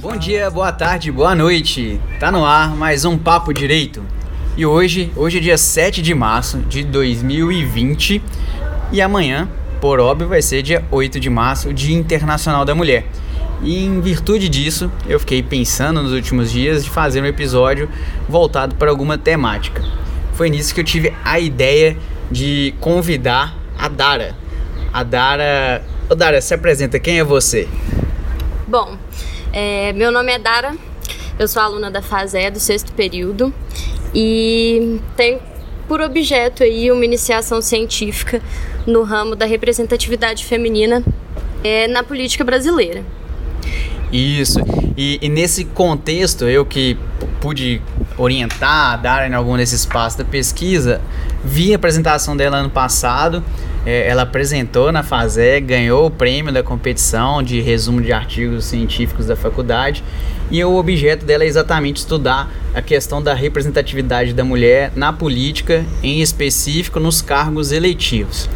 Bom dia, boa tarde, boa noite. Tá no ar mais um Papo Direito. E hoje, hoje é dia 7 de março de 2020 e amanhã, por óbvio, vai ser dia 8 de março, Dia Internacional da Mulher. E em virtude disso, eu fiquei pensando nos últimos dias de fazer um episódio voltado para alguma temática. Foi nisso que eu tive a ideia de convidar a Dara. A Dara. Ô Dara, se apresenta, quem é você? Bom, é, meu nome é Dara, eu sou aluna da FASE do sexto período e tenho por objeto aí uma iniciação científica no ramo da representatividade feminina é, na política brasileira. Isso. E, e, nesse contexto, eu que pude orientar, dar em algum desses passos da pesquisa, vi a apresentação dela ano passado. É, ela apresentou na FASE, ganhou o prêmio da competição de resumo de artigos científicos da faculdade. E o objeto dela é exatamente estudar a questão da representatividade da mulher na política, em específico nos cargos eleitivos.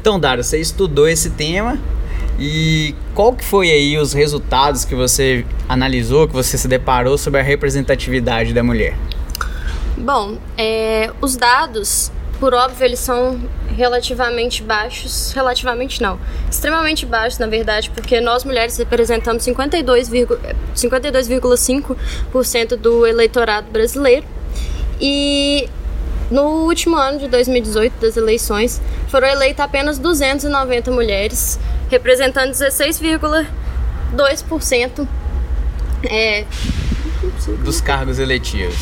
Então, Dara, você estudou esse tema e qual que foi aí os resultados que você analisou, que você se deparou sobre a representatividade da mulher? Bom, é, os dados, por óbvio, eles são relativamente baixos, relativamente não, extremamente baixos, na verdade, porque nós mulheres representamos 52,5% 52 do eleitorado brasileiro. E no último ano de 2018 das eleições, foram eleitas apenas 290 mulheres, representando 16,2% é, dos cargos eletivos.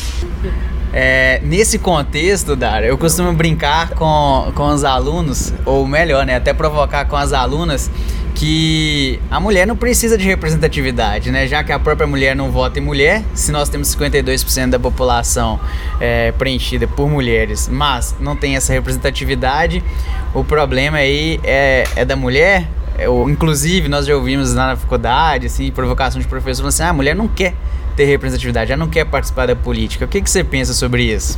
É, nesse contexto, Dara, eu costumo brincar com, com os alunos, ou melhor, né, até provocar com as alunas, que a mulher não precisa de representatividade, né? Já que a própria mulher não vota em mulher, se nós temos 52% da população é, preenchida por mulheres, mas não tem essa representatividade, o problema aí é, é da mulher. Eu, inclusive, nós já ouvimos lá na faculdade, assim, provocação de professores falando assim: ah, a mulher não quer ter representatividade, ela não quer participar da política. O que, que você pensa sobre isso?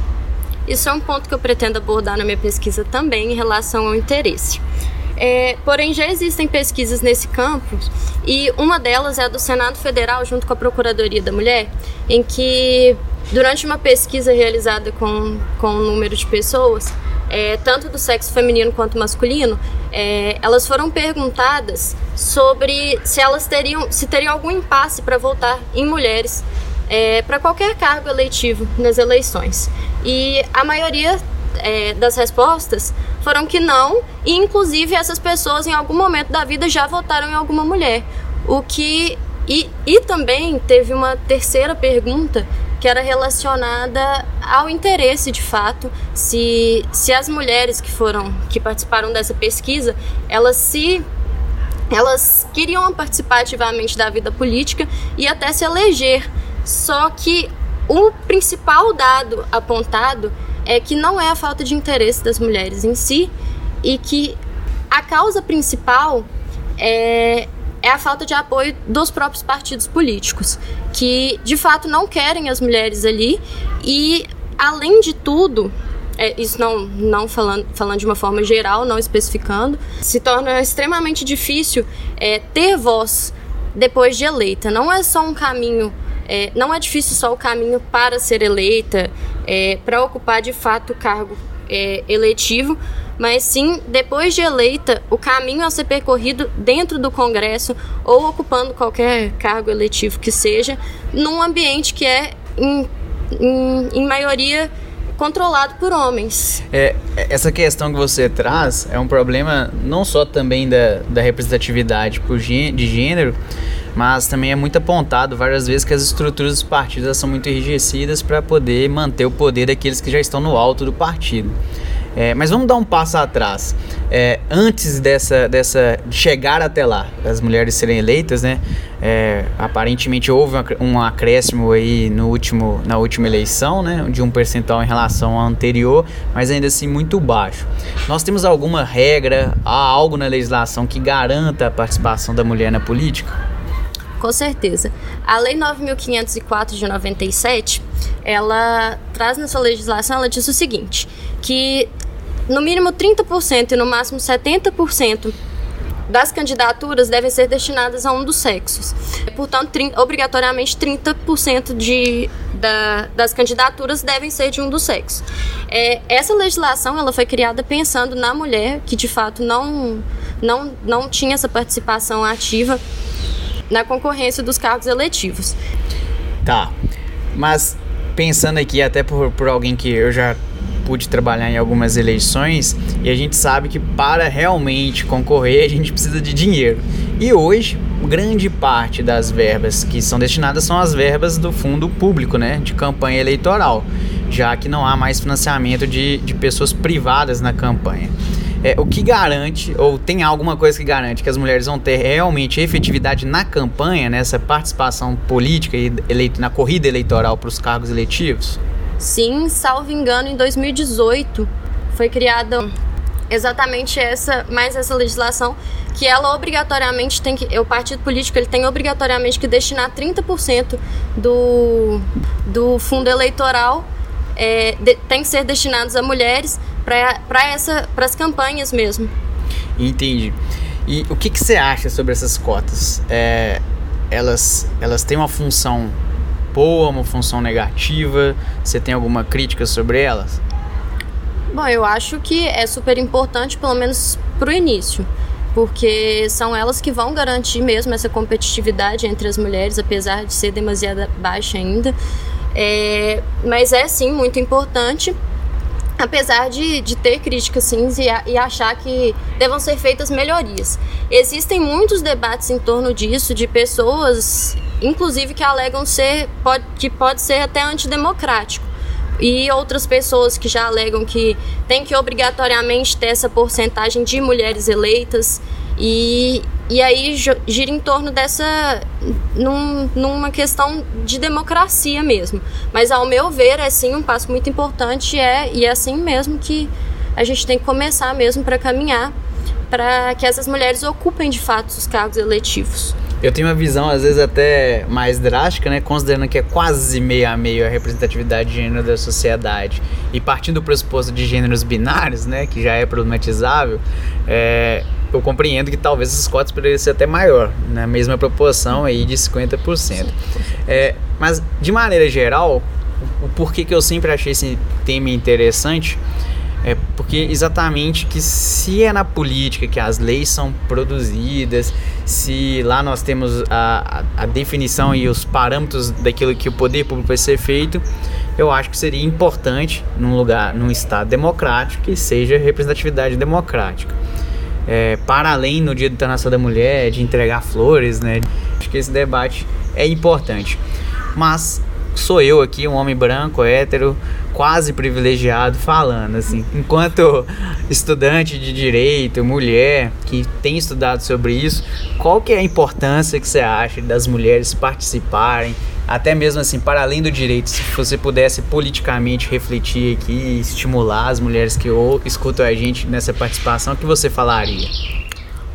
Isso é um ponto que eu pretendo abordar na minha pesquisa também em relação ao interesse. É, porém, já existem pesquisas nesse campo e uma delas é a do Senado Federal, junto com a Procuradoria da Mulher, em que, durante uma pesquisa realizada com, com um número de pessoas, é, tanto do sexo feminino quanto masculino, é, elas foram perguntadas sobre se elas teriam, se teriam algum impasse para votar em mulheres é, para qualquer cargo eletivo nas eleições. E a maioria é, das respostas foram que não, e inclusive essas pessoas em algum momento da vida já votaram em alguma mulher. O que. E, e também teve uma terceira pergunta que era relacionada ao interesse de fato, se, se as mulheres que foram, que participaram dessa pesquisa, elas se elas queriam participar ativamente da vida política e até se eleger. Só que o principal dado apontado é que não é a falta de interesse das mulheres em si e que a causa principal é, é a falta de apoio dos próprios partidos políticos, que de fato não querem as mulheres ali e, além de tudo, é, isso não, não falando, falando de uma forma geral, não especificando, se torna extremamente difícil é, ter voz depois de eleita. Não é só um caminho é, não é difícil só o caminho para ser eleita, é, para ocupar de fato o cargo é, eletivo, mas sim, depois de eleita, o caminho a ser percorrido dentro do Congresso ou ocupando qualquer cargo eletivo que seja, num ambiente que é, em, em, em maioria, controlado por homens. É, essa questão que você traz é um problema não só também da, da representatividade por, de gênero, mas também é muito apontado várias vezes que as estruturas dos partidos são muito enrijecidas para poder manter o poder daqueles que já estão no alto do partido. É, mas vamos dar um passo atrás. É, antes dessa, dessa de chegar até lá, as mulheres serem eleitas, né? É, aparentemente houve um acréscimo aí no último, na última eleição, né? De um percentual em relação ao anterior, mas ainda assim muito baixo. Nós temos alguma regra, há algo na legislação que garanta a participação da mulher na política? Com certeza. A Lei 9.504 de 97, ela traz nessa legislação, ela diz o seguinte, que no mínimo 30% e no máximo 70% das candidaturas devem ser destinadas a um dos sexos. Portanto, 30, obrigatoriamente 30% de, da, das candidaturas devem ser de um dos sexos. É, essa legislação ela foi criada pensando na mulher que de fato não, não, não tinha essa participação ativa na concorrência dos cargos eletivos. Tá, mas pensando aqui até por, por alguém que eu já pude trabalhar em algumas eleições e a gente sabe que para realmente concorrer a gente precisa de dinheiro. E hoje, grande parte das verbas que são destinadas são as verbas do fundo público, né, de campanha eleitoral, já que não há mais financiamento de, de pessoas privadas na campanha. É, o que garante, ou tem alguma coisa que garante que as mulheres vão ter realmente efetividade na campanha, nessa participação política e eleito, na corrida eleitoral para os cargos eletivos? Sim, salvo engano, em 2018 foi criada exatamente essa, mais essa legislação que ela obrigatoriamente tem que, o partido político ele tem obrigatoriamente que destinar 30% do, do fundo eleitoral é, de, tem que ser destinados a mulheres para essa para as campanhas mesmo. Entendi. E o que, você acha sobre essas cotas? É, elas, elas têm uma função boa, uma função negativa? Você tem alguma crítica sobre elas? Bom, eu acho que é super importante, pelo menos para o início, porque são elas que vão garantir mesmo essa competitividade entre as mulheres, apesar de ser demasiado baixa ainda. É, mas é sim muito importante, apesar de, de ter críticas sim e, e achar que devam ser feitas melhorias. Existem muitos debates em torno disso, de pessoas inclusive que alegam ser pode, que pode ser até antidemocrático. E outras pessoas que já alegam que tem que obrigatoriamente ter essa porcentagem de mulheres eleitas. E, e aí gira em torno dessa. Num, numa questão de democracia mesmo. Mas ao meu ver, é sim um passo muito importante é, e é assim mesmo que a gente tem que começar mesmo para caminhar para que essas mulheres ocupem de fato os cargos eletivos. Eu tenho uma visão, às vezes, até mais drástica, né? Considerando que é quase meio a meio a representatividade de gênero da sociedade. E partindo do pressuposto de gêneros binários, né? Que já é problematizável, é, eu compreendo que talvez esses cotas poderiam ser até maior, na mesma proporção aí de 50%. É, mas, de maneira geral, o porquê que eu sempre achei esse tema interessante é porque exatamente que se é na política que as leis são produzidas, se lá nós temos a, a, a definição e os parâmetros daquilo que o poder público vai ser feito, eu acho que seria importante num lugar, num estado democrático que seja representatividade democrática. É, para além no Dia Internacional da Mulher de entregar flores, né? Acho que esse debate é importante. Mas sou eu aqui, um homem branco, hétero, quase privilegiado, falando assim. Enquanto estudante de direito, mulher, que tem estudado sobre isso, qual que é a importância que você acha das mulheres participarem, até mesmo assim, para além do direito, se você pudesse politicamente refletir aqui, estimular as mulheres que ou, escutam a gente nessa participação, o que você falaria?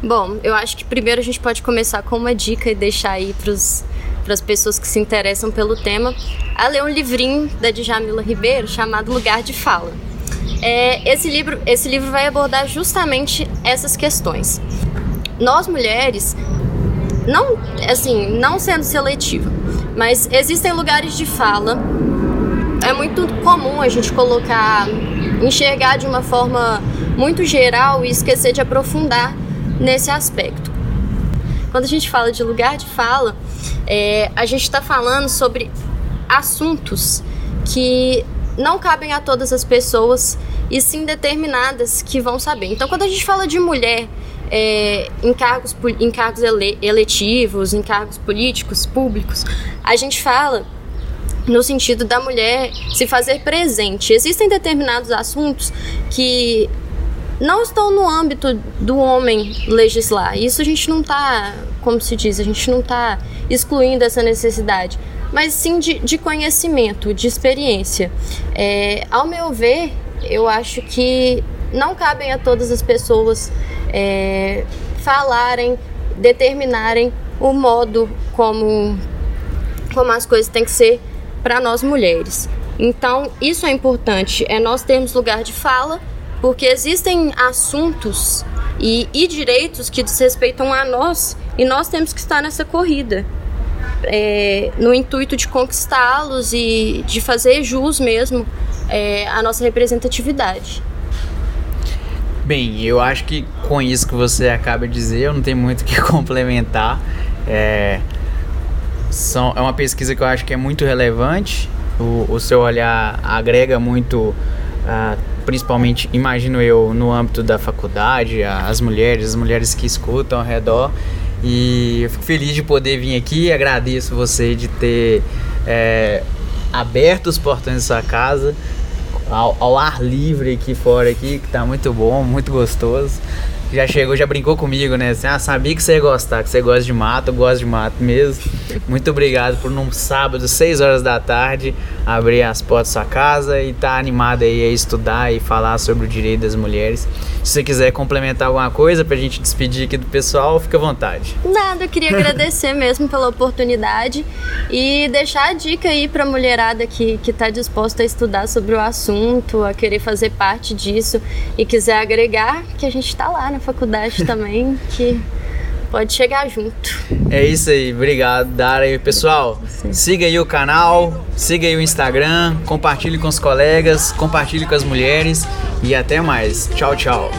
Bom, eu acho que primeiro a gente pode começar com uma dica e deixar aí para os para as pessoas que se interessam pelo tema, a ler um livrinho da Djamila Ribeiro chamado Lugar de Fala. É, esse, livro, esse livro vai abordar justamente essas questões. Nós mulheres, não, assim, não sendo seletiva, mas existem lugares de fala. É muito comum a gente colocar, enxergar de uma forma muito geral e esquecer de aprofundar nesse aspecto. Quando a gente fala de lugar de fala, é, a gente está falando sobre assuntos que não cabem a todas as pessoas e sim determinadas que vão saber. Então, quando a gente fala de mulher é, em cargos, em cargos ele, eletivos, em cargos políticos, públicos, a gente fala no sentido da mulher se fazer presente. Existem determinados assuntos que não estão no âmbito do homem legislar. Isso a gente não está, como se diz, a gente não está excluindo essa necessidade, mas sim de, de conhecimento, de experiência. É, ao meu ver, eu acho que não cabem a todas as pessoas é, falarem, determinarem o modo como, como as coisas têm que ser para nós mulheres. Então, isso é importante, é nós termos lugar de fala porque existem assuntos e, e direitos que desrespeitam a nós, e nós temos que estar nessa corrida. É, no intuito de conquistá-los e de fazer jus mesmo é, a nossa representatividade. Bem, eu acho que com isso que você acaba de dizer, eu não tenho muito o que complementar. É, são, é uma pesquisa que eu acho que é muito relevante. O, o seu olhar agrega muito, uh, principalmente, imagino eu, no âmbito da faculdade, as mulheres, as mulheres que escutam ao redor. E eu fico feliz de poder vir aqui. Agradeço você de ter é, aberto os portões da sua casa ao, ao, ar livre aqui fora aqui, que tá muito bom, muito gostoso. Já chegou, já brincou comigo, né? Assim, ah, sabia que você ia gostar, que você gosta de mato, eu gosto de mato mesmo. Muito obrigado por num sábado, 6 horas da tarde, abrir as portas da sua casa e estar tá animado aí a estudar e falar sobre o direito das mulheres. Se você quiser complementar alguma coisa pra gente despedir aqui do pessoal, fica à vontade. Nada, eu queria agradecer mesmo pela oportunidade e deixar a dica aí pra mulherada que, que tá disposta a estudar sobre o assunto, a querer fazer parte disso e quiser agregar, que a gente tá lá na faculdade também, que pode chegar junto. É isso aí, obrigado, Dara. E pessoal, Sim. siga aí o canal, siga aí o Instagram, compartilhe com os colegas, compartilhe com as mulheres e até mais. Tchau, tchau.